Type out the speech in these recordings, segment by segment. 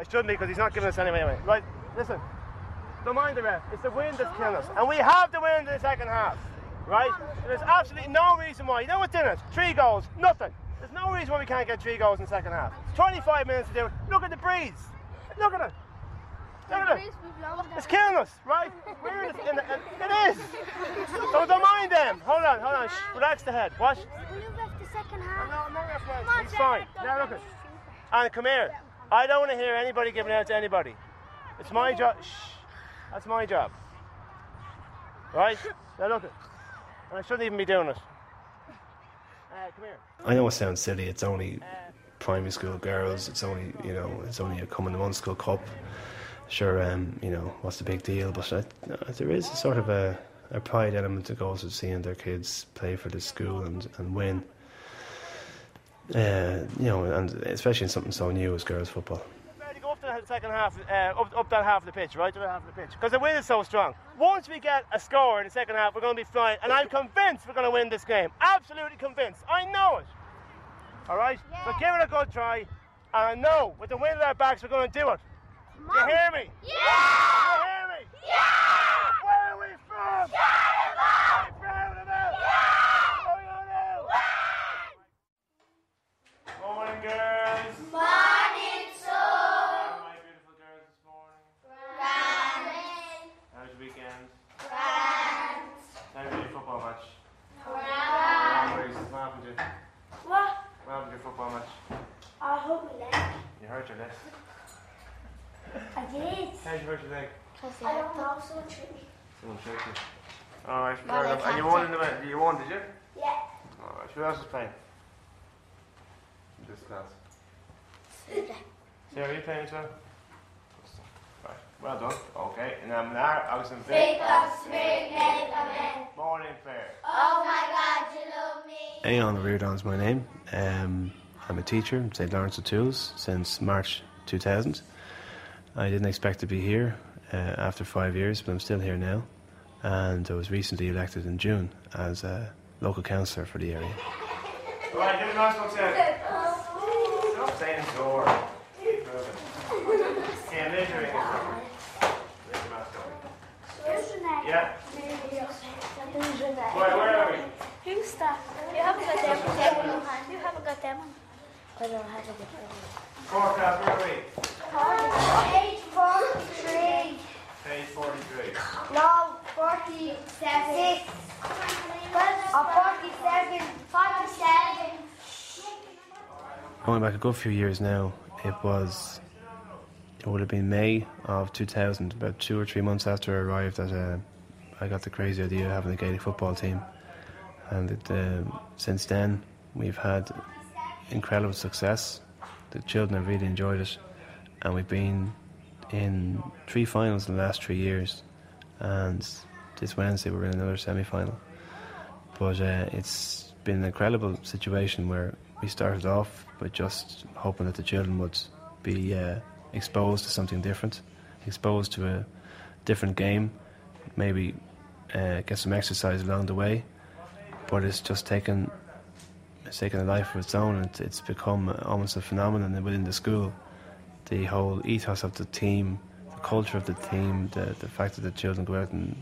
I shouldn't be because he's not giving us any anyway. Right, listen. Don't mind the ref. It's the wind that's killing us. And we have the wind in the second half. Right? There's absolutely no reason why. You know what's in it? Three goals. Nothing. There's no reason why we can't get three goals in the second half. 25 minutes to do it. Look at the breeze. Look at it. Look at it. It's killing us, right? We're in the, in the, it is. So don't mind them. Hold on, hold on. Shh, relax the head. Watch. Will you ref the second half? No, I'm not refereeing. Come It's fine. Now look at it. And come here. I don't want to hear anybody giving out to anybody. It's my job. Shh. That's my job. Right? Now look. And I shouldn't even be doing it. Uh, come here. I know it sounds silly. It's only primary school girls. It's only you know it's only a Cumann na mBunscol cup. Sure, um, you know what's the big deal? But uh, there is a sort of a, a pride element that goes with seeing their kids play for the school and and win. Uh, you know, and especially in something so new as girls football. Ready to go up to the second half, uh, up, up that half of the pitch, right to the half of the pitch, because the wind is so strong. Once we get a score in the second half, we're going to be flying, and I'm convinced we're going to win this game. Absolutely convinced. I know it. All right. So give it a good try, and I know with the wind at our backs, we're going to do it. Do you hear me? Yeah! You hear me? Yeah! Where are we from? Are you proud of it? Yeah! What are we gonna do? Morning, girls. Morning, How are my beautiful girls this morning? How's your weekend? How did your football match? What happened to you? What? What happened your football match? I hope we like. You hurt your leg. I did. How'd you hurt your leg? I don't know, someone tricked me. Someone tricked you. Alright, fair enough. And you won in the event. You won, did you? Yeah. Alright, who else is playing? This class. Sarah, are you playing as well? Right, well done. Okay, and I'm now, I was in Big bed. of spirit, make a man. Morning, fair. Oh my God, you love me. Aodhán Reardon is my name. Um, I'm a teacher at St Lawrence O'Toole's since March 2000. I didn't expect to be here uh, after five years, but I'm still here now. And I was recently elected in June as a local councillor for the area. Alright, get the mask box out. Stop saying door. Keep moving. Yeah, measuring it. Lift the mask up. Yeah. Where, where are we? Who's that? You haven't got them. them. You haven't got them. I don't have a good Forecast, where are we? Page 43. Page 43. No, 47. Or 47. 47. Going back a good few years now, it was, it would have been May of 2000, about two or three months after I arrived, that uh, I got the crazy idea of having a Gaelic football team. And it, uh, since then, we've had incredible success. The children have really enjoyed it. And we've been in three finals in the last three years. And this Wednesday, we're in another semi final. But uh, it's been an incredible situation where we started off by just hoping that the children would be uh, exposed to something different, exposed to a different game, maybe uh, get some exercise along the way. But it's just taken it's taken a life of its own. It's, it's become almost a phenomenon within the school. The whole ethos of the team, the culture of the team, the, the fact that the children go out and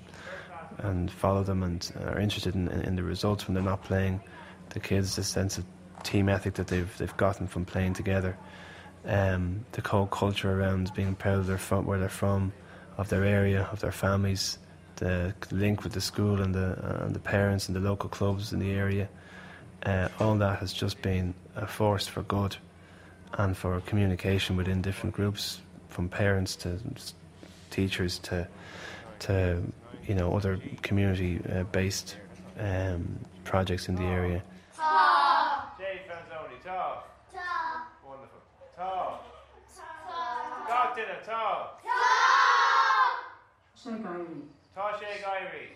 and follow them and are interested in, in, in the results when they're not playing. The kids, the sense of team ethic that they've they've gotten from playing together, um, the whole culture around being proud of their from, where they're from, of their area, of their families, the link with the school and the uh, and the parents and the local clubs in the area. Uh, all that has just been a force for good and for communication within different groups, from parents to teachers to to you know other community-based um, projects in the area. Jay Fanzoni, tall. Wonderful. Tall. God did it, tall. Shake Irie. Tasha Irie.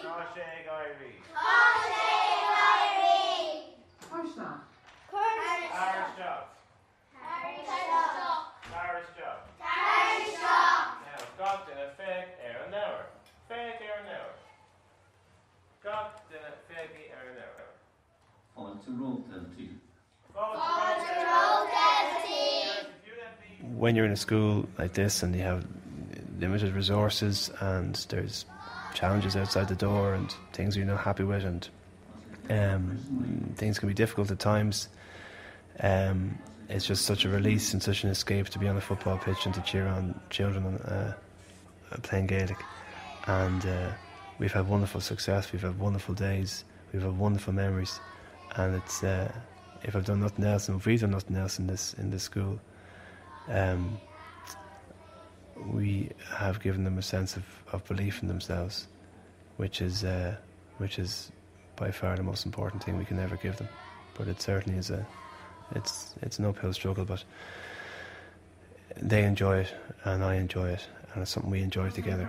Tasha Irie. Karshna. Irish job. Irish job. Now, God did it, fake air an hour. Fake air an hour. God did it, fake air an hour. Fáilte rótaltí Follow the road. When you're in a school like this and you have limited resources and there's challenges outside the door and things you're not happy with and um, things can be difficult at times. Um, it's just such a release and such an escape to be on a football pitch and to cheer on children uh, playing Gaelic. And uh, we've had wonderful success. We've had wonderful days. We've had wonderful memories. And it's uh, if I've done nothing else, and if we've done nothing else in this in this school, um, we have given them a sense of, of belief in themselves, which is uh, which is by far the most important thing we can ever give them. But it certainly is a it's it's an uphill struggle, but they enjoy it and I enjoy it, and it's something we enjoy together.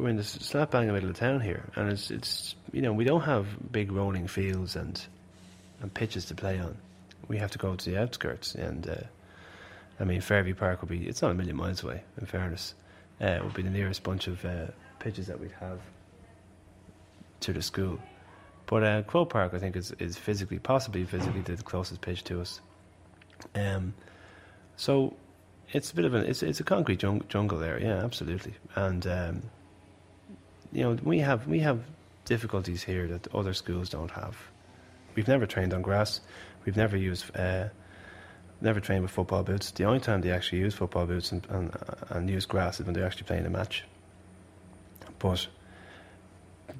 We're in the slap bang in the middle of town here, and it's, it's, you know, we don't have big rolling fields and, and pitches to play on. We have to go to the outskirts, and uh, I mean, Fairview Park would be, it's not a million miles away, in fairness. Uh, it would be the nearest bunch of uh, pitches that we'd have to the school. But uh, Croke Park, I think, is, is physically, possibly physically, the closest pitch to us. Um, so it's a bit of an it's it's a concrete jung- jungle there, yeah, absolutely. And um, you know, we have we have difficulties here that other schools don't have. We've never trained on grass. We've never used uh, never trained with football boots. The only time they actually use football boots and, and, and use grass is when they're actually playing a match. But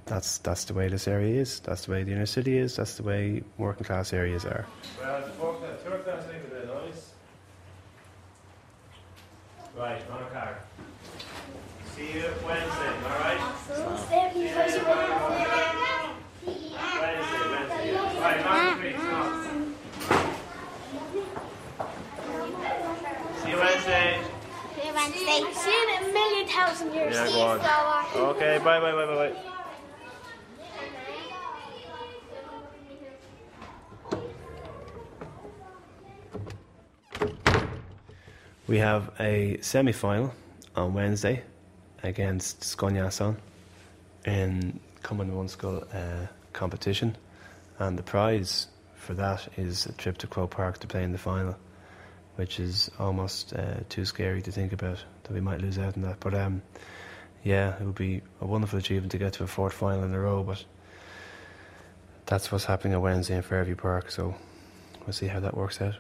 that's that's the way this area is. That's the way the inner city is. That's the way working class areas are. Right, on a car. See you Wednesday, alright? See you Wednesday, Wednesday. Right, not the creek, no. See you Wednesday. Wednesday. See you in a million thousand years. Yeah, go on. Okay, bye, bye, bye, bye, bye. We have a semi final on Wednesday against Sconiason in Cumann na mBunscol uh, competition, and the prize for that is a trip to Croke Park to play in the final, which is almost uh, too scary to think about that we might lose out on that. But um, yeah, it would be a wonderful achievement to get to a fourth final in a row, but that's what's happening on Wednesday in Fairview Park, so we'll see how that works out.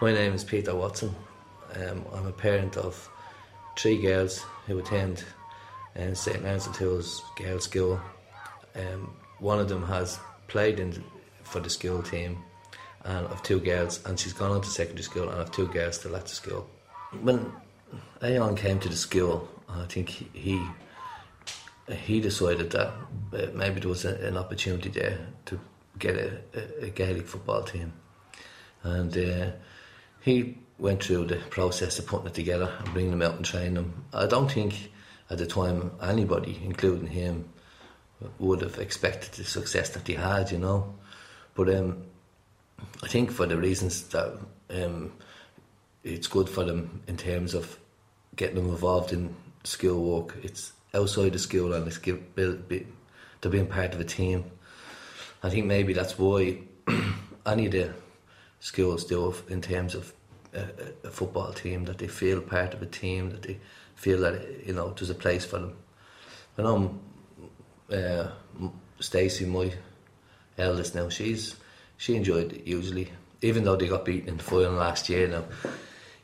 My name is Peter Watson. Um, I'm a parent of three girls who attend uh, St. O'Toole's Girls' School. Um, one of them has played in for the school team, and of two girls, and she's gone on to secondary school, and of two girls still at the school. When Aodhán came to the school, I think he he decided that uh, maybe there was an opportunity there to get a, a, a Gaelic football team, and. Uh, he went through the process of putting it together and bringing them out and training them. I don't think at the time anybody, including him, would have expected the success that he had, you know. But um, I think for the reasons that um, it's good for them in terms of getting them involved in school work. It's outside the school and it's give, be, being part of a team. I think maybe that's why any of the schools do in terms of a, a, football team that they feel part of a team that they feel that you know there's a place for them. I know uh, Stacey, my eldest now, she's she enjoyed it usually, even though they got beaten in the final last year. Now,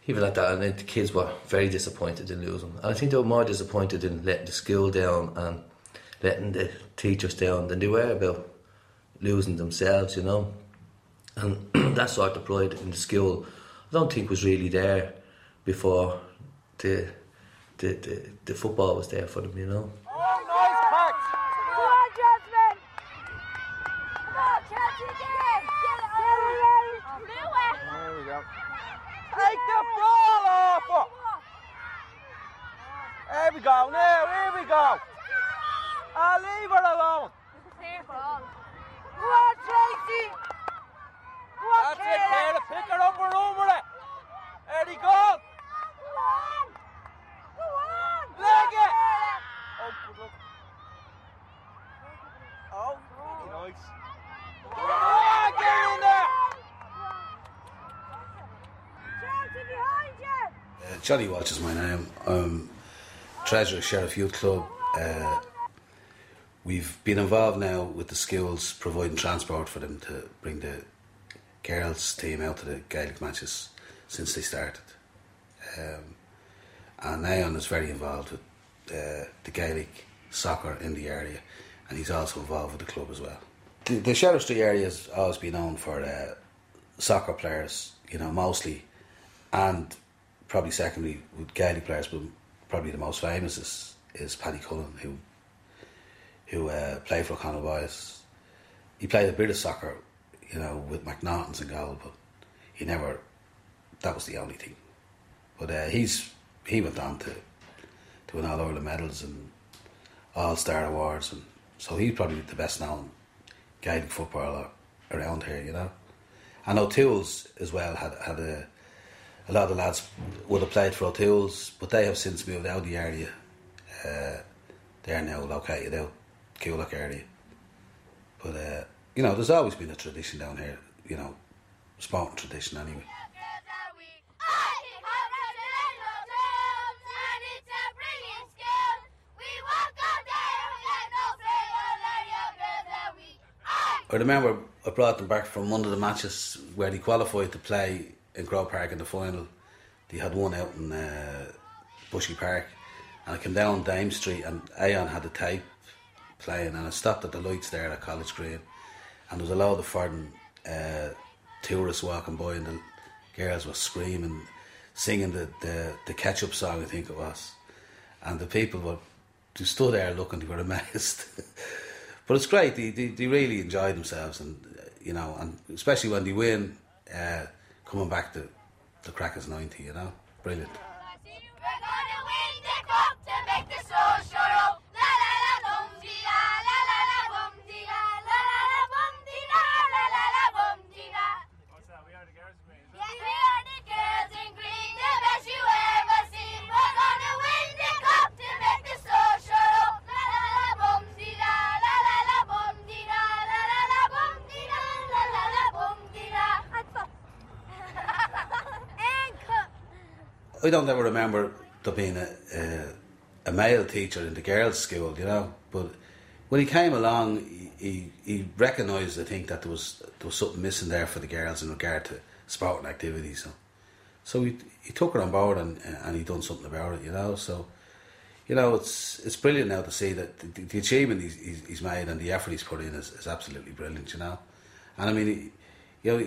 even at that, and the kids were very disappointed in losing. And I think they were more disappointed in letting the school down and letting the teachers down than they were about losing themselves. You know, and that sort of pride in the school, I don't think was really there before the the, the, the football was there for them. You know. Take the ball off her. Here we go, now, here we go. I'll leave her alone. Go on, Tracy. Go on, That's it, Kayla. Pick her up and over it. There he goes. Go on. Go on. Leg it. Oh, good luck. Oh, very nice. Go on, get in there. Uh, Johnny Walsh is my name. I'm treasurer of Sheriff Youth Club. Uh, we've been involved now with the schools providing transport for them to bring the girls team out to the Gaelic matches since they started. Um, and Aodhán is very involved with uh, the Gaelic soccer in the area, and he's also involved with the club as well. The, the Sheriff Street area has always been known for uh, soccer players, you know, mostly, and probably secondly with Gaelic players, but probably the most famous is, is Paddy Cullen, who who uh, played for O'Connell Boys. He played a bit of soccer, you know, with McNaughton's and goal, but he never. That was the only thing. But uh, he's he went on to to win all Ireland medals and All Star awards, and so he's probably the best known Gaelic footballer around here, you know. And O'Toole's as well had had a a lot of the lads would have played for O'Toole's, but they have since moved out of the area. Uh, they're now located out Coolock area. But uh, you know, there's always been a tradition down here. You know, sporting tradition anyway. I remember I brought them back from one of the matches where they qualified to play in Croke Park in the final. They had one out in uh, Bushy Park, and I came down Dame Street, and Aodhán had the tape playing, and I stopped at the lights there at College Green, and there was a lot of foreign uh, tourists walking by, and the girls were screaming, singing the, the, the ketchup song, I think it was, and the people were they stood there looking, they were amazed. but it's great. They, they, they really enjoy themselves, and uh, you know, and especially when they win, uh, coming back to the Crackers ninety, you know, brilliant. I don't ever remember there being a, a, a male teacher in the girls' school, you know. But when he came along, he, he, recognised, I think, that there was there was something missing there for the girls in regard to sporting activities. So, so he he took her on board and and he done something about it, you know. So, you know, it's it's brilliant now to see that the, the achievement he's, he's, he's made and the effort he's put in is, is absolutely brilliant, you know. And I mean, he, you know,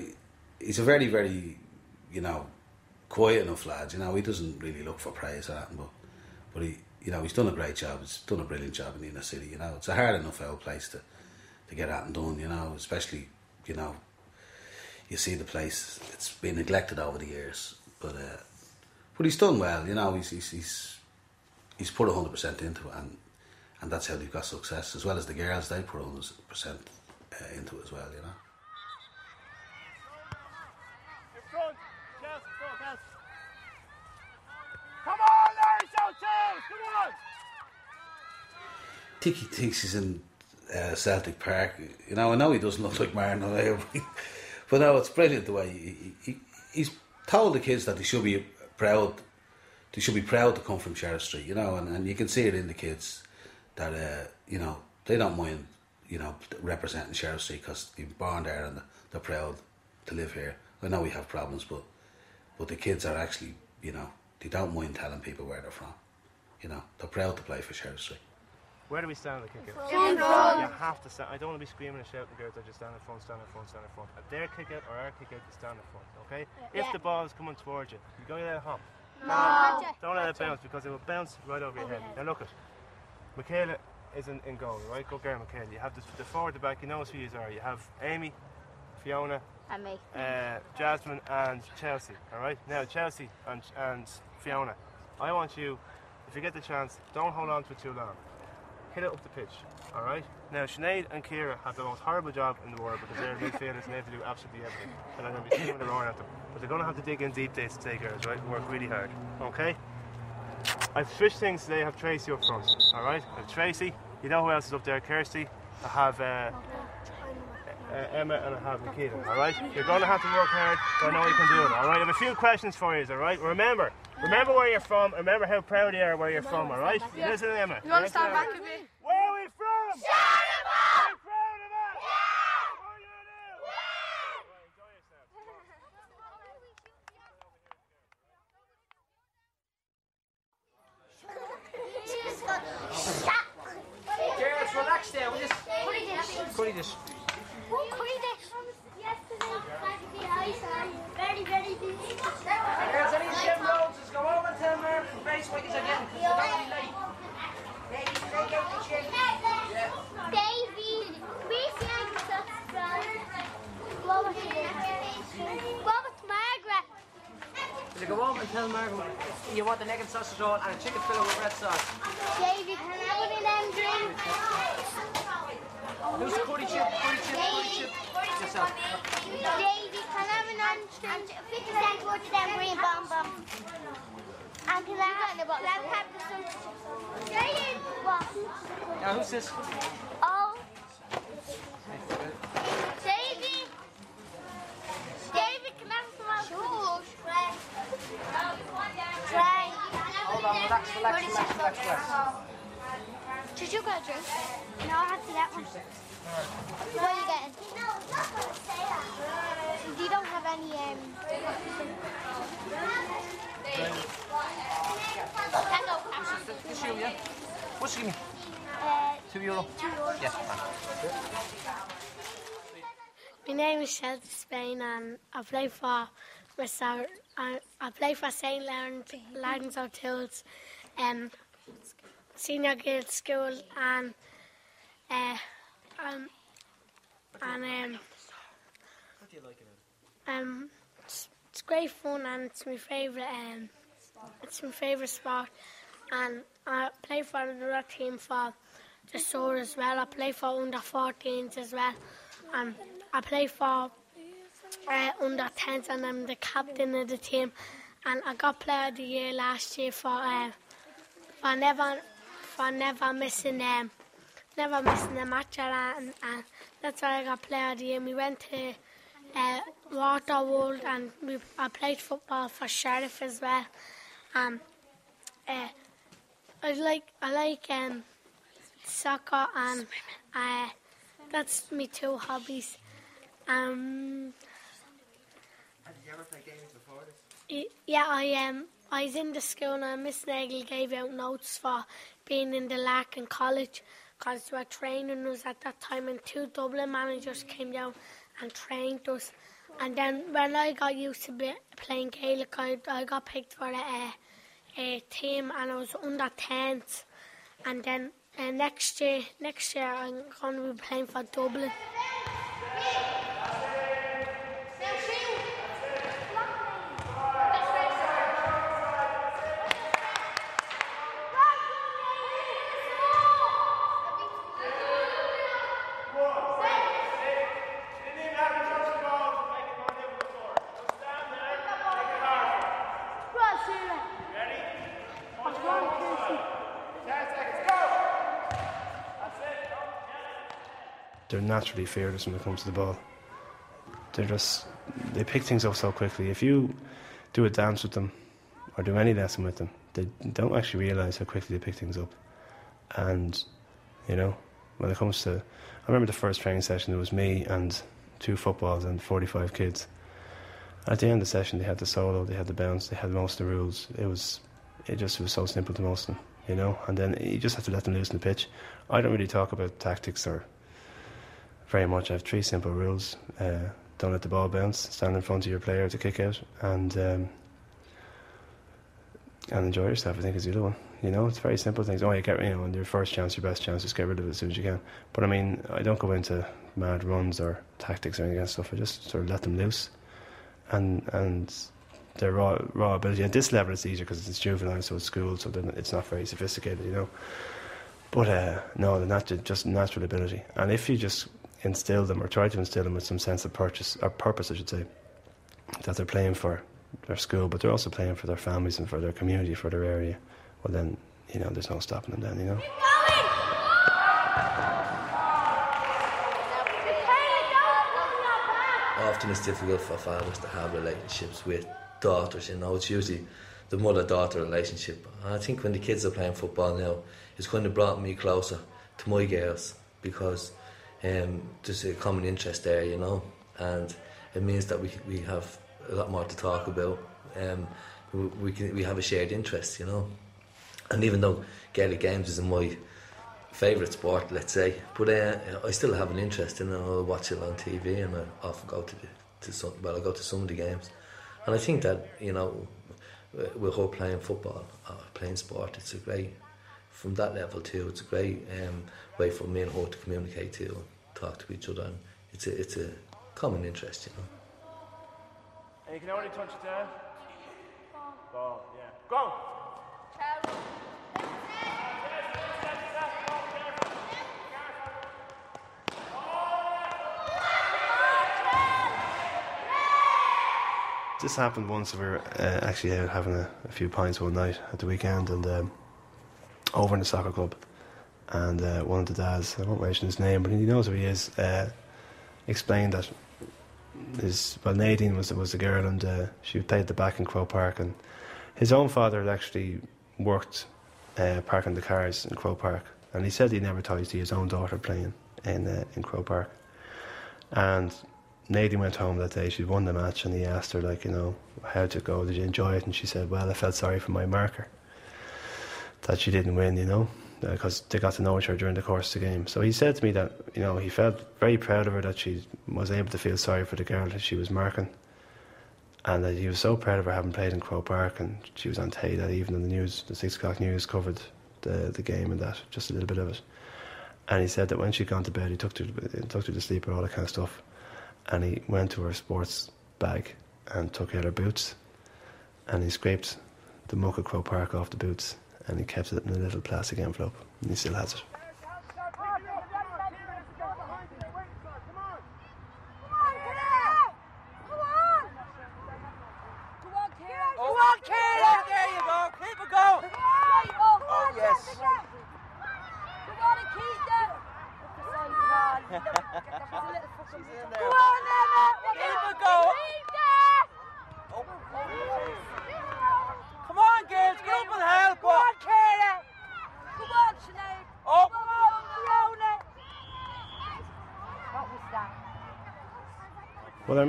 he's a very very, you know, quiet enough lad. You know, he doesn't really look for praise or that, but but he, you know, he's done a great job. He's done a brilliant job in the inner city. You know, it's a hard enough old place to to get out and done. You know, especially you know, you see the place. It's been neglected over the years, but uh, but he's done well. You know, he's he's he's, he's put hundred percent into it, and and that's how they've got success. As well as the girls, they put hundred percent uh, into it as well. You know. In front. Yes, go, yes. Come on, Larry, shout Charles, come on! I think he thinks he's in uh, Celtic Park. You know, I know he doesn't look like Martin O'Leary, but no, it's brilliant the way he, he, he's told the kids that they should be proud. They should be proud to come from Sheriff Street, you know, and, and you can see it in the kids that uh, you know they don't mind, you know, representing Sheriff Street because they're born there and they're proud to live here. I know we have problems, but but the kids are actually, you know, they don't mind telling people where they're from. You know, they're proud to play for Sheriff Street. Where do we stand on the kick out? In front. You have to stand. I don't want to be screaming and shouting, girls. I just stand in front, stand in front, stand in front. If their kick out or our kick out, you stand in front, okay? If the ball is coming towards you, you're going to let it hop. No. Don't let it bounce because it will bounce right over your head. Now look at Michaela is in, in goal, right? Go girl, Michaela. You have the, the forward, the back. You know who you are. You have Amy, Fiona, And me. uh, Jasmine, and Chelsea. All right. Now Chelsea and and Fiona, I want you, if you get the chance, don't hold on to it too long. Hit it up the pitch. All right. Now Sinead and Kira have the most horrible job in the world because they're midfielders and they have to do absolutely everything. And I'm going to be screaming and roaring at them. But they're going to have to dig in deep days take girls, right? Work really hard. Okay. I've switched things today. I have Tracy up front. All right. I have Tracy. You know who else is up there? Kirsty. I have. Uh, uh, Emma and I have Nikita, alright? You're going to have to work hard, but I know you can do it, alright? I have a few questions for you, alright? Remember, remember where you're from, remember how proud you are where you're from, alright? Listen to Emma. You want to Listen stand back a bit? Where are we from? Shadowball! Are you proud of us? What are you gonna do? Enjoy yourself. Girls, relax there. We just Curry this. Very, very busy. Girls, any of them loads, just go over and tell Mark and Grace what he's again. Because they're not really late. Ladies, take out the chin. Davy, we sang such. What was it? What was Margaret? You go over and tell Mark you want the egg and sausage roll and a chicken fillet with red sauce. Davy, can I have an M drink? Who's the curry chip? Curry chip, curry chip. Yourself. Davy, can I have an orange drink? 50 cents worth of them green bomb bomb. And can I have, can I have the. What? Now, who's this? Oh. Davy. Davy, can I have some shoes? Try. Hold on, relax, relax, relax, relax, relax. Did you get a drink? No, I have to get one. What are you getting? No, not going to say that. You don't have any, um... Tango cash. This you, yeah? What's you give me? Uh, Two euro. Yes. My name is Chelsea Spain and I play for Mr. I, I play for St. Lawrence, Lawrence O'Toole's um, senior girls school and uh, um, and um, um, it's, it's great fun and it's my favourite um, it's my favourite sport and I play for another team for the store as well. I play for under 14s as well. And I play for uh, under 10s and I'm the captain of the team. And I got player of the year last year for uh, for never for never missing um, never missing a match and, and that's why I got player of the year. We went to uh, Waterworld and we I played football for Sheriff as well. Um, uh, I like I like um, soccer and uh, that's my two hobbies. Um, Have you ever played games before this? yeah, I um, I was in the school and Miss Nagel gave out notes for being in the Larkin College because we were training us at that time and two Dublin managers came down and trained us. And then when I got used to be, playing Gaelic, I, I got picked for a, a team and I was under 10s. And then uh, next year, next year I'm going to be playing for Dublin. Naturally fearless when it comes to the ball. They're just they pick things up so quickly. If you do a dance with them or do any lesson with them, they don't actually realise how quickly they pick things up. And you know, when it comes to, I remember the first training session. It was me and two footballs and 45 kids. At the end of the session, they had the solo, they had the bounce, they had most of the rules. It was, it just was so simple to most of them, you know. And then you just have to let them loose in the pitch. I don't really talk about tactics or very much. I have three simple rules: uh, don't let the ball bounce, stand in front of your player to kick out, and um, and enjoy yourself. I think is the other one. You know, it's very simple things. Oh, you get you know, on your first chance, your best chance, just get rid of it as soon as you can. But I mean, I don't go into mad runs or tactics or anything that stuff. I just sort of let them loose, and and their raw raw ability. At this level, it's easier because it's juvenile, so it's school, so it's not very sophisticated, you know. But uh, no, the natural, just natural ability. And if you just instill them or try to instill them with some sense of purchase or purpose, I should say, that they're playing for their school, but they're also playing for their families and for their community, for their area. Well, then you know, there's no stopping them. Then you know. often it's difficult for fathers to have relationships with daughters. You know, it's usually the mother-daughter relationship. And I think when the kids are playing football now, it's kind of brought me closer to my girls because um, there's a common interest there, you know, and it means that we we have a lot more to talk about. Um, we, we can we have a shared interest, you know, and even though Gaelic games isn't my favourite sport, let's say. But uh, I still have an interest in it. I'll watch it on TV, and I often go to the, to some. Well, I go to some of the games, and I think that you know, with her playing football, or playing sport, it's a great. From that level too, it's a great um, way for me and her to communicate to, talk to each other, and it's a it's a common interest, you know. And you can only touch it there. Ball, yeah. Go. This happened once. We were uh, actually out having a, a, few pints one night at the weekend, and um, over in the soccer club. And uh, one of the dads, I won't mention his name, but he knows who he is, uh, explained that his well Nadine was was a girl, and uh, she played at the back in Croke Park, and his own father had actually worked uh, parking the cars in Croke Park, and he said he never thought he'd see his own daughter playing in uh, in Croke Park, and Nadine went home that day. She'd won the match, and he asked her, like, you know, how did it go? Did you enjoy it? And she said, well, I felt sorry for my marker that she didn't win, you know, because they got to know each other during the course of the game. So he said to me that, you know, he felt very proud of her that she was able to feel sorry for the girl that she was marking. And that he was so proud of her having played in Croke Park, and she was on Tay that evening. The news, the six o'clock news, covered the the game and that, just a little bit of it. And he said that when she'd gone to bed, he took her, took her to sleep and all that kind of stuff and he went to her sports bag and took out her boots and he scraped the muck of Croke Park off the boots and he kept it in a little plastic envelope and he still has it.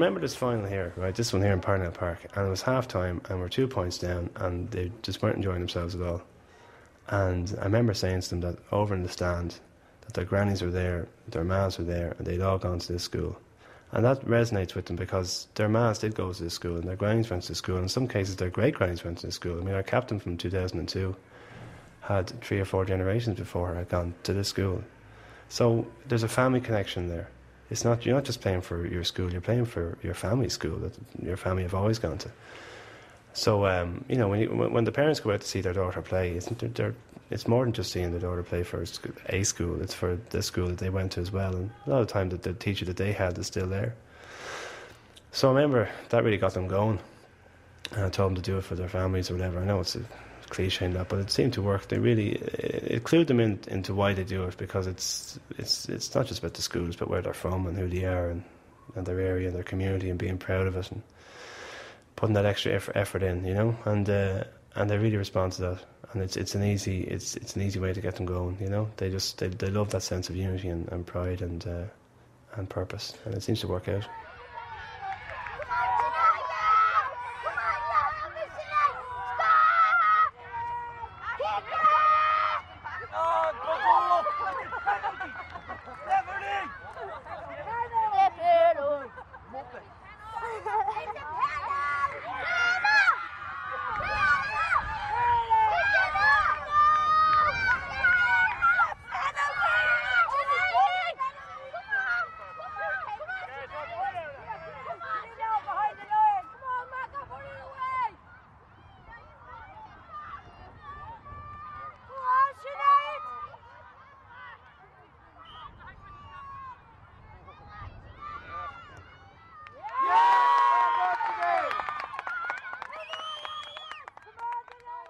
Remember this final here, right? This one here in Parnell Park, and it was half time, and we're two points down, and they just weren't enjoying themselves at all. And I remember saying to them that over in the stand, that their grannies were there, their ma's were there, and they'd all gone to this school. And that resonates with them because their ma's did go to this school, and their grannies went to this school. In some cases, their great grannies went to this school. I mean, our captain from 2002 had three or four generations before her had gone to this school. So there's a family connection there it's not you're not just playing for your school. You're playing for your family's school that your family have always gone to. So um, you know when you, when the parents go out to see their daughter play, isn't it's, it's more than just seeing their daughter play for a school. It's for the school that they went to as well, and a lot of the time that the teacher that they had is still there. So I remember that really got them going, and I told them to do it for their families or whatever. I know it's a cliche that, but it seemed to work. They really it clued them in, into why they do it because it's it's it's not just about the schools, but where they're from and who they are and, and their area and their community and being proud of it and putting that extra effort, effort in, you know. And uh, and they really respond to that. And it's it's an easy it's it's an easy way to get them going. You know, they just they, they love that sense of unity and, and pride and uh, and purpose, and it seems to work out.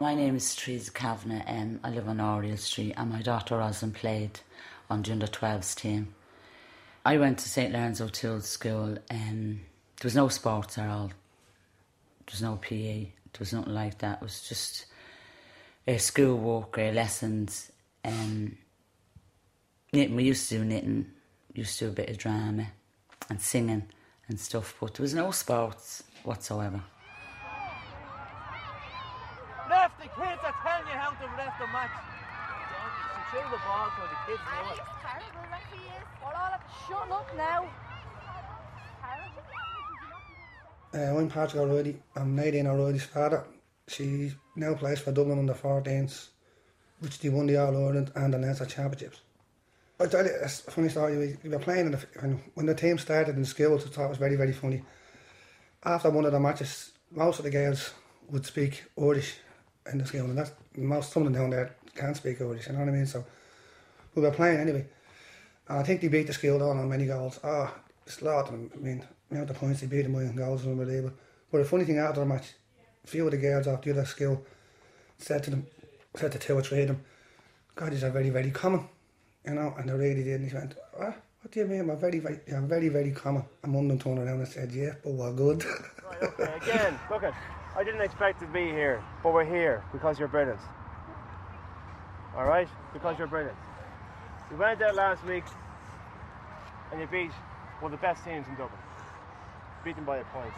My name is Teresa Kavanagh and I live on Oriel Street and my daughter Rosalind played on the under 12s team. I went to St Lawrence O'Toole School and there was no sports at all. There was no PE, there was nothing like that. It was just a school work, uh, lessons, and knitting. We used to do knitting, used to do a bit of drama and singing and stuff, but there was no sports whatsoever. Ref, the kids are telling you how to ref the match. Don't? Show the ball so the kids know it. terrible, like he is. We're all at shut up now. Uh, I'm Patrick O'Reilly. I'm Nadine O'Reilly's father. She now plays for Dublin under 14s, which they won the All Ireland and the Leinster Championships. I tell you, it's a funny story. We, we were playing in the, when, when the team started in schools, I thought it was very, very funny. After one of the matches, most of the girls would speak Irish in the school, and that's most some of them down there can't speak Irish. You know what I mean? So we were playing anyway. And I think they beat the school down on many goals. Ah, oh, slaughtered them. I mean, you know, the points they beat them in goals was unbelievable. But the funny thing after the match, a few of the girls off the other school said to them, said to two or three of them, God, these are very, very common. You know, and they really did. And he went, what do you mean? We're very, very, yeah, very, very common. And one of them turned around and said, yeah, but we're good. Right, okay, again, look at. I didn't expect to be here, but we're here because you're brilliant. All right, because you're brilliant. You went out last week and you beat one of the best teams in Dublin. Beaten by a point.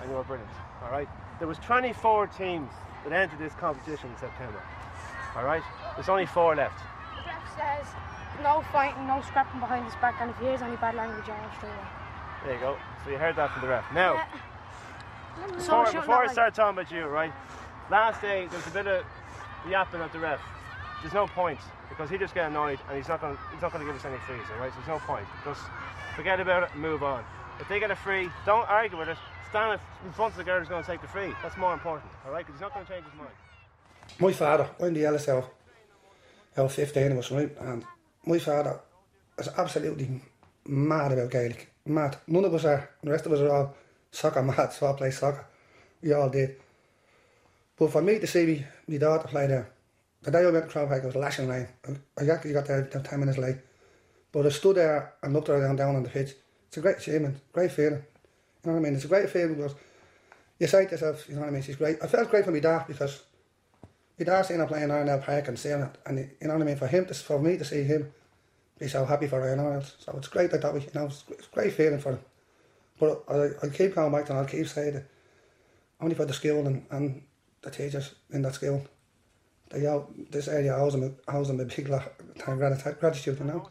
and you were brilliant. All right. There was 24 teams that entered this competition in September. All right. There's only four left. The ref says no fighting, no scrapping behind his back, and if he hears any bad language, I'll straight away. There you go. So you heard that from the ref. Now. Yeah. Before, before I start talking about you, right? Last day there was a bit of yapping at the ref. There's no point because he just get annoyed and he's not going. He's not going to give us any frees, all right? So there's no point. Just forget about it and move on. If they get a free, don't argue with it. Stand in front of the girl who's going to take the free. That's more important, all right? Because he's not going to change his mind. my father, I'm the LSL, out, out 15 of us, right? And my father is absolutely mad about Gaelic. Mad. None of us are. The rest of us are all soccer mad, so I play soccer. We all did. But for me to see me, my daughter play there, the day I went to Croke Park, it was lashing rain. I I actually got there 10 minutes late. But I stood there and looked her down, down on the pitch. It's a great achievement, great feeling. You know what I mean? It's a great feeling because you say to yourself, you know what I mean, she's great. I felt great for my dad because my dad seeing her playing Iron Park and seeing it, and you know what I mean, for him, to, for me to see him be so happy for Iron Isles. So it's great that that we, you know, it's, it's a great feeling for him. But I, I keep going back and I'll keep saying it, only for the school and, and the teachers in that school. They all, this area owes them, a- owes them a big lot of gratitude, gratitude, you know.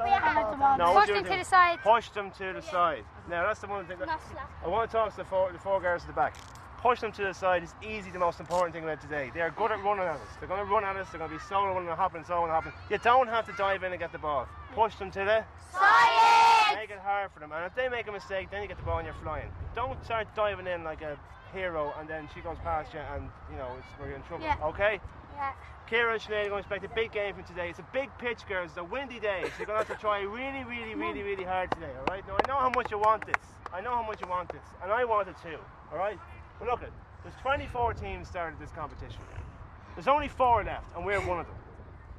No, Push what do you them to the side. Push them to the side. Now that's the one thing that I want to talk to the four, the four girls at the back. Push them to the side is easy. The most important thing about today. They are good at running at us. They're going to run at us. They're going to be solo running and hopping, solo and hopping. You don't have to dive in and get the ball. Push them to the Science! Make it hard for them. And if they make a mistake, then you get the ball and you're flying. Don't start diving in like a hero and then she goes past you and you know it's, we're in trouble. Yeah. Okay. Yeah. Kira and Sinead are going to expect a big game from today. It's a big pitch, girls. It's a windy day, so you're going to have to try really, really, really, really hard today, all right? Now, I know how much you want this. I know how much you want this. And I want it too, all right? But look, it. there's 24 teams started this competition. There's only four left, and we're one of them,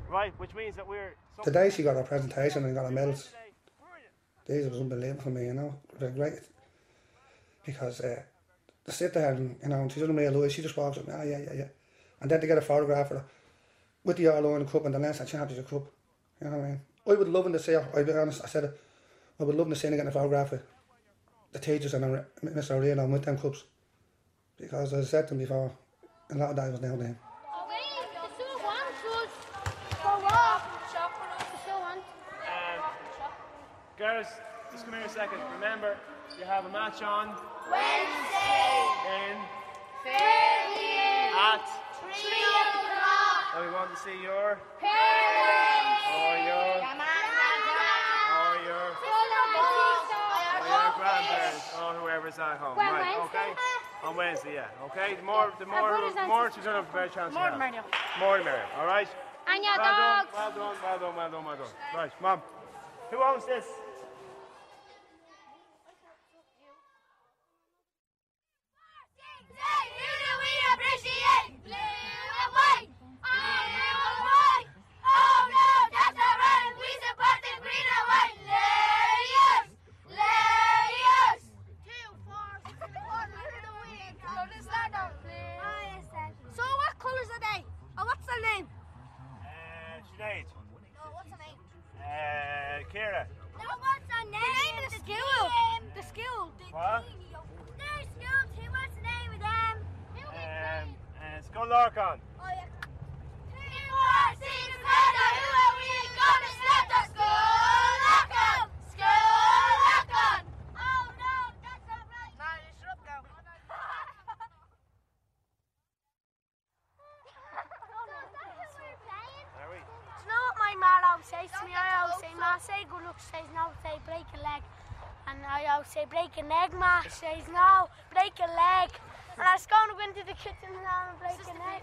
right? Which means that we're... Today she got her presentation and got her medals. These was unbelievable for me, you know. Great. Because uh, they sit there and, you know, and she doesn't realise, she just walks up, ah, yeah, yeah, yeah. And then they get a photograph of her with the All Ireland Cup and the Leinster Championship Cup. You know what I mean? I would love to see her, I'll be honest, I said I would love to see her getting a photograph of the teachers and Mr. O'Reilly with them cups. Because as I said to them before, a lot of that was down to him. Girls, just come here a second. Remember, you have a match on Wednesday in Fairview at three o'clock. and we want to see your Parents. or oh, your grandma or oh, your or your grandparents or whoever's at home. Well, right, okay? On Wednesday, yeah. Okay? The more the more and more turn up, the better chance More have. the merrier. More the merrier, alright? And your well dogs. Done, well done, well done, well done, well done. Right, mom. Who owns this? Who do we appreciate? Blue and white. All blue and white. Oh no, that's not right. We support the green and white. Ladies, ladies. Two, four, six, one. Who do we So what colours are they? Oh, what's their name? Uh, Sinead. No, what's their name? Uh, Kira. No, what's their name? The name of the school. The school. The What? Their school too. What's the name of them? Um, uh, Scoil Lorcáin. Oh, yeah. Two, four, six, seven. Who are we gonna set the school lock on? School lock on. Oh no, that's not right. No, you shut up now. Are we? Do you know what my mom always says to me? I always say, Ma, say good luck. She says, no, say break a leg. And I always say, break a leg, Ma. She says, no, break a leg. And I was going to go into the kitchen now and break a leg.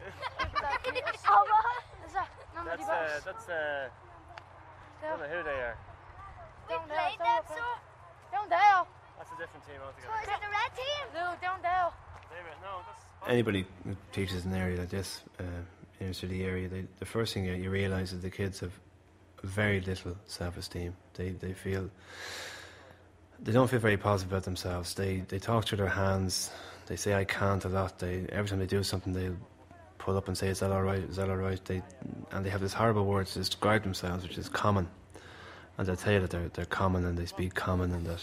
oh, what? Is that number That's uh, that's uh, I don't know who they are. Down there, played down them, there. so Down there. That's a different team altogether. is it the red team? No, down there. They were- No, that's. Anybody who teaches in an area like this, uh, inner city area, they, the first thing you realise is the kids have very little self-esteem. They they feel they don't feel very positive about themselves. They they talk through their hands. They say I can't a lot. They every time they do something, they pull up and say, "Is that all right? Is that all right?" They and they have this horrible word to describe themselves, which is common. And they'll tell you that they're they're common and they speak common, and that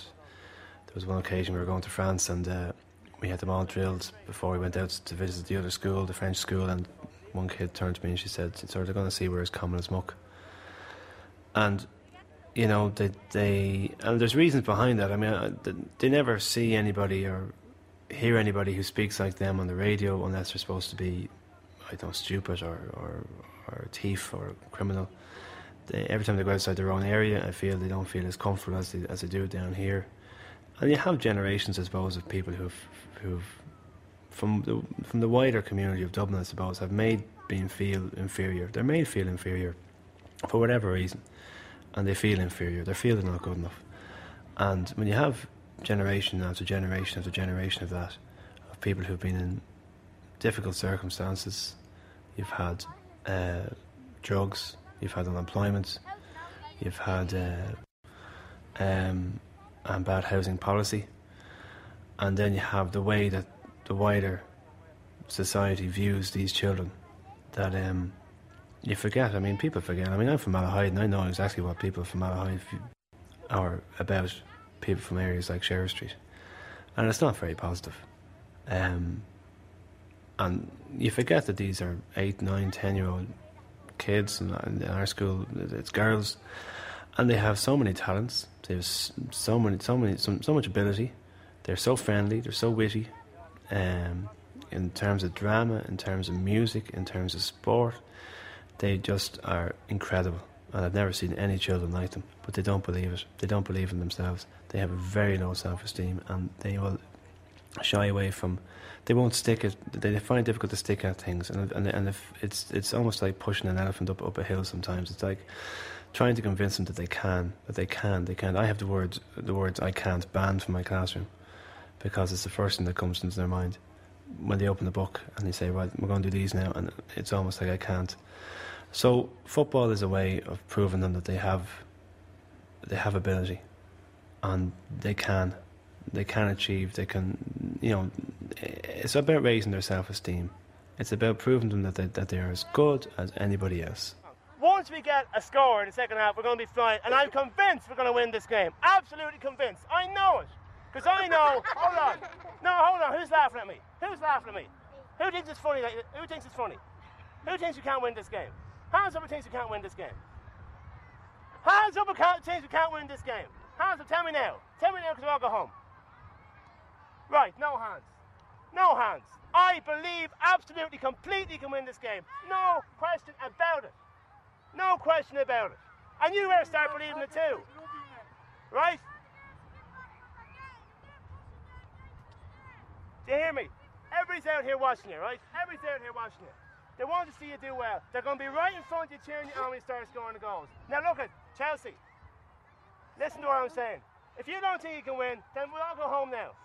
there was one occasion we were going to France and uh, we had them all drilled before we went out to visit the other school, the French school, and one kid turned to me and she said, "So they're going to see we're as common as muck." And you know, they they and there's reasons behind that. I mean, uh, they, never see anybody or hear anybody who speaks like them on the radio unless they're supposed to be, I don't know, stupid or or, or a thief or a criminal. They, every time they go outside their own area, I feel they don't feel as comfortable as they as they do down here. And you have generations, I suppose, of people who've who've from the from the wider community of Dublin, I suppose, have made being feel inferior. They're made feel inferior for whatever reason, and they feel inferior. They're not good enough. And when you have generation after generation after generation of that, of people who've been in difficult circumstances, you've had uh, drugs, you've had unemployment, you've had uh, um, and bad housing policy, and then you have the way that the wider society views these children. That um, you forget. I mean, people forget. I mean, I'm from Malahide, and I know exactly what people from Malahide are about. People from areas like Sheriff Street, and it's not very positive. Um, and you forget that these are eight, nine, ten-year-old kids, and in our school, it's girls, and they have so many talents. They have so many, so many, so, so much ability. They're so friendly. They're so witty. Um, in terms of drama, in terms of music, in terms of sport, they just are incredible. And I've never seen any children like them. But they don't believe it. They don't believe in themselves. They have a very low self-esteem, and they will shy away from. They won't stick it. They find it difficult to stick at things, and and and if it's it's almost like pushing an elephant up up a hill. Sometimes it's like trying to convince them that they can, that they can, they can. I have the words the words I can't banned from my classroom because it's the first thing that comes into their mind when they open the book and they say, "Right, we're going to do these now," and it's almost like I can't. So football is a way of proving them that they have they have ability and they can they can achieve they can you know it's about raising their self-esteem. It's about proving them that they, that they are as good as anybody else. Once we get a score in the second half, we're going to be flying, and I'm convinced we're going to win this game. Absolutely convinced. I know it. Because I know. hold on. No, hold on. Who's laughing at me? Who's laughing at me? Who thinks it's funny? Who thinks it's funny? Who thinks we can't win this game? Hands up who thinks we can't win this game. Hands up who thinks we can't win this game. Hands up. Tell me now. Tell me now because I'll go home. Right, no hands. No hands. I believe absolutely, completely can win this game. No question about it. No question about it. And you better start believing it too. Right? Do you hear me? Everybody's out here watching you, right? Everybody's out here watching you. They want to see you do well. They're going to be right in front of you cheering you on when you start scoring the goals. Now look at Chelsea. Listen to what I'm saying. If you don't think you can win, then we'll all go home now.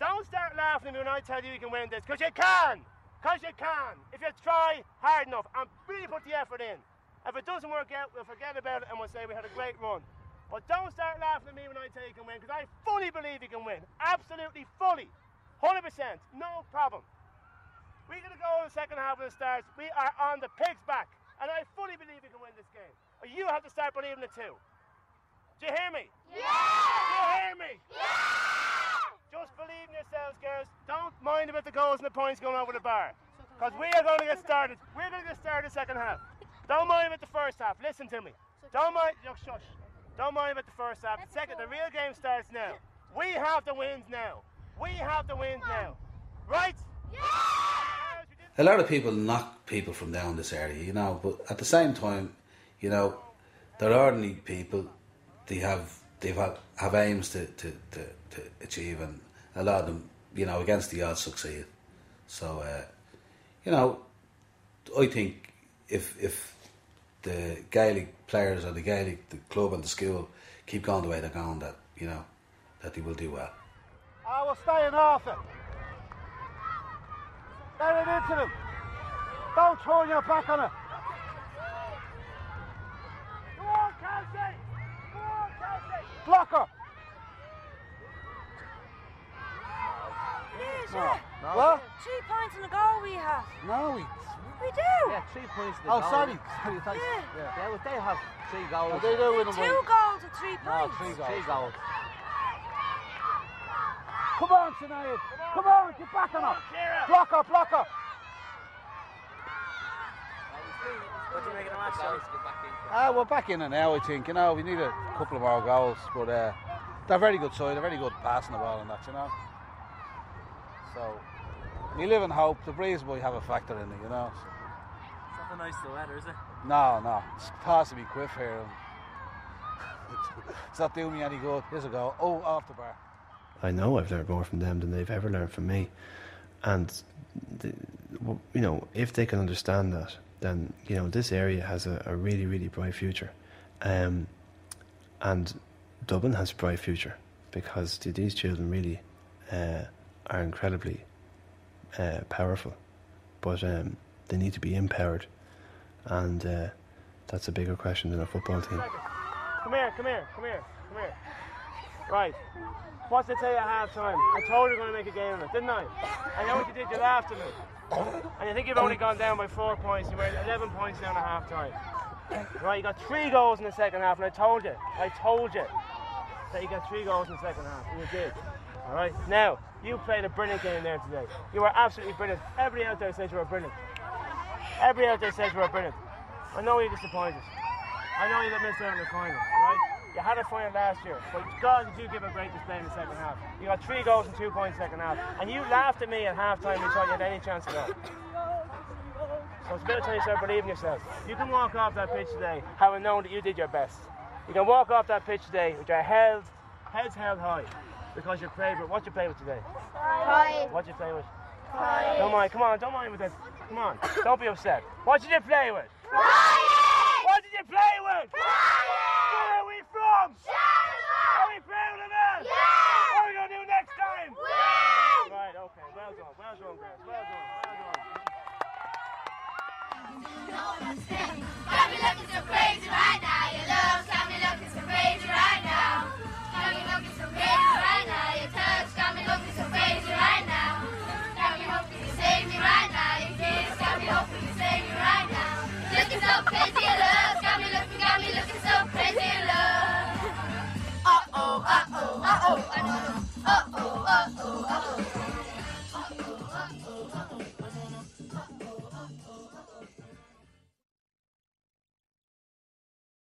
Don't start laughing at me when I tell you you can win this, because you can. Because you can. If you try hard enough and really put the effort in. If it doesn't work out, we'll forget about it and we'll say we had a great run. But don't start laughing at me when I tell you you can win, because I fully believe you can win. Absolutely fully. 100%. No problem. We're going to go in the second half of the Stars. We are on the pig's back. And I fully believe we can win this game. But you have to start believing it too. Do you hear me? Yeah! Do you hear me? Yeah! Just believe in yourselves, girls. Don't mind about the goals and the points going over the bar. Because we are going to get started. We're going to get started the second half. Don't mind about the first half. Listen to me. Don't mind. Oh, shush. Don't mind about the first half. The second, the real game starts now. We have the wins now. We have the wins now. Right? Yeah! a lot of people knock people from down this area, you know, but at the same time, you know, they're ordinary people. They have they have have aims to, to, to, to achieve, and a lot of them, you know, against the odds succeed. So, uh, you know, I think if if the Gaelic players or the Gaelic the club and the school keep going the way they're going, that you know, that they will do well. I will stay in it. Get it into them. Don't turn your back on it. Go on, Kelsey! Go on, Kelsey! Blocker. No. What? Three points in a goal we have. No, we. We do. Yeah, three points. to Oh, goal. sorry. Sorry, thanks. Yeah. Yeah, they, would- they have three goals. Oh, they do win them. Two goals and three No, points. three goals. Three goals. Come on, Sinead. Come on, get back on her. Blocker, blocker. What do you make of the match, Johnny? Ah, we're back in it now, I think. You know, we need a couple of more goals, but uh, they're very good side. They're very good passing the ball and that, you know. So, we live in hope. The breeze might have a factor in it, you know. So. It's not the nice the weather, is it? No, no. It's supposed to quiff here. and it's not doing me any good. Here's a goal. Oh, off the bar. I know I've learned more from them than they've ever learned from me, and the, you know if they can understand that, then you know this area has a, a really really bright future, um, and Dublin has a bright future because th- these children really uh, are incredibly uh, powerful, but um, they need to be empowered, and uh, that's a bigger question than a football team. Come here, come here, come here, come here. Right. What's it say at half time? I told you we were going to make a game of it, didn't I? I know what you did, you laughed at me. And you think you've only gone down by four points, you were 11 points down at half time. Right, you got three goals in the second half, and I told you, I told you that you got three goals in the second half, and you did. Alright, now, you played a brilliant game there today. You were absolutely brilliant. Everybody out there says you were brilliant. Everybody out there says you were brilliant. I know you're disappointed. I know you missed out on the final, alright? You had a final last year, but God, did you give a great display in the second half. You got three goals and two points second half, and you laughed at me at half time when you thought you had any chance at all. So it's about time you start believing yourself. You can walk off that pitch today having known that you did your best. You can walk off that pitch today with your held, heads held high because your favourite. What's your favourite today? Toy. What's your favourite? Toy. Don't mind. Come on. Don't mind with this. Come on. Don't be upset. What did you play with? Crying. What did you play with? Crying. Where are we from? Sherlock. Are we proud of it? Yeah. What are we gonna do next time? Win. Right. Okay. Well done. Well done, guys. Well done. Well done. Don't understand. Got me looking so crazy right now. so crazy in love. Got me looking, got me looking so crazy in love. Uh oh, uh oh, uh oh, uh oh, uh oh, uh oh. -oh.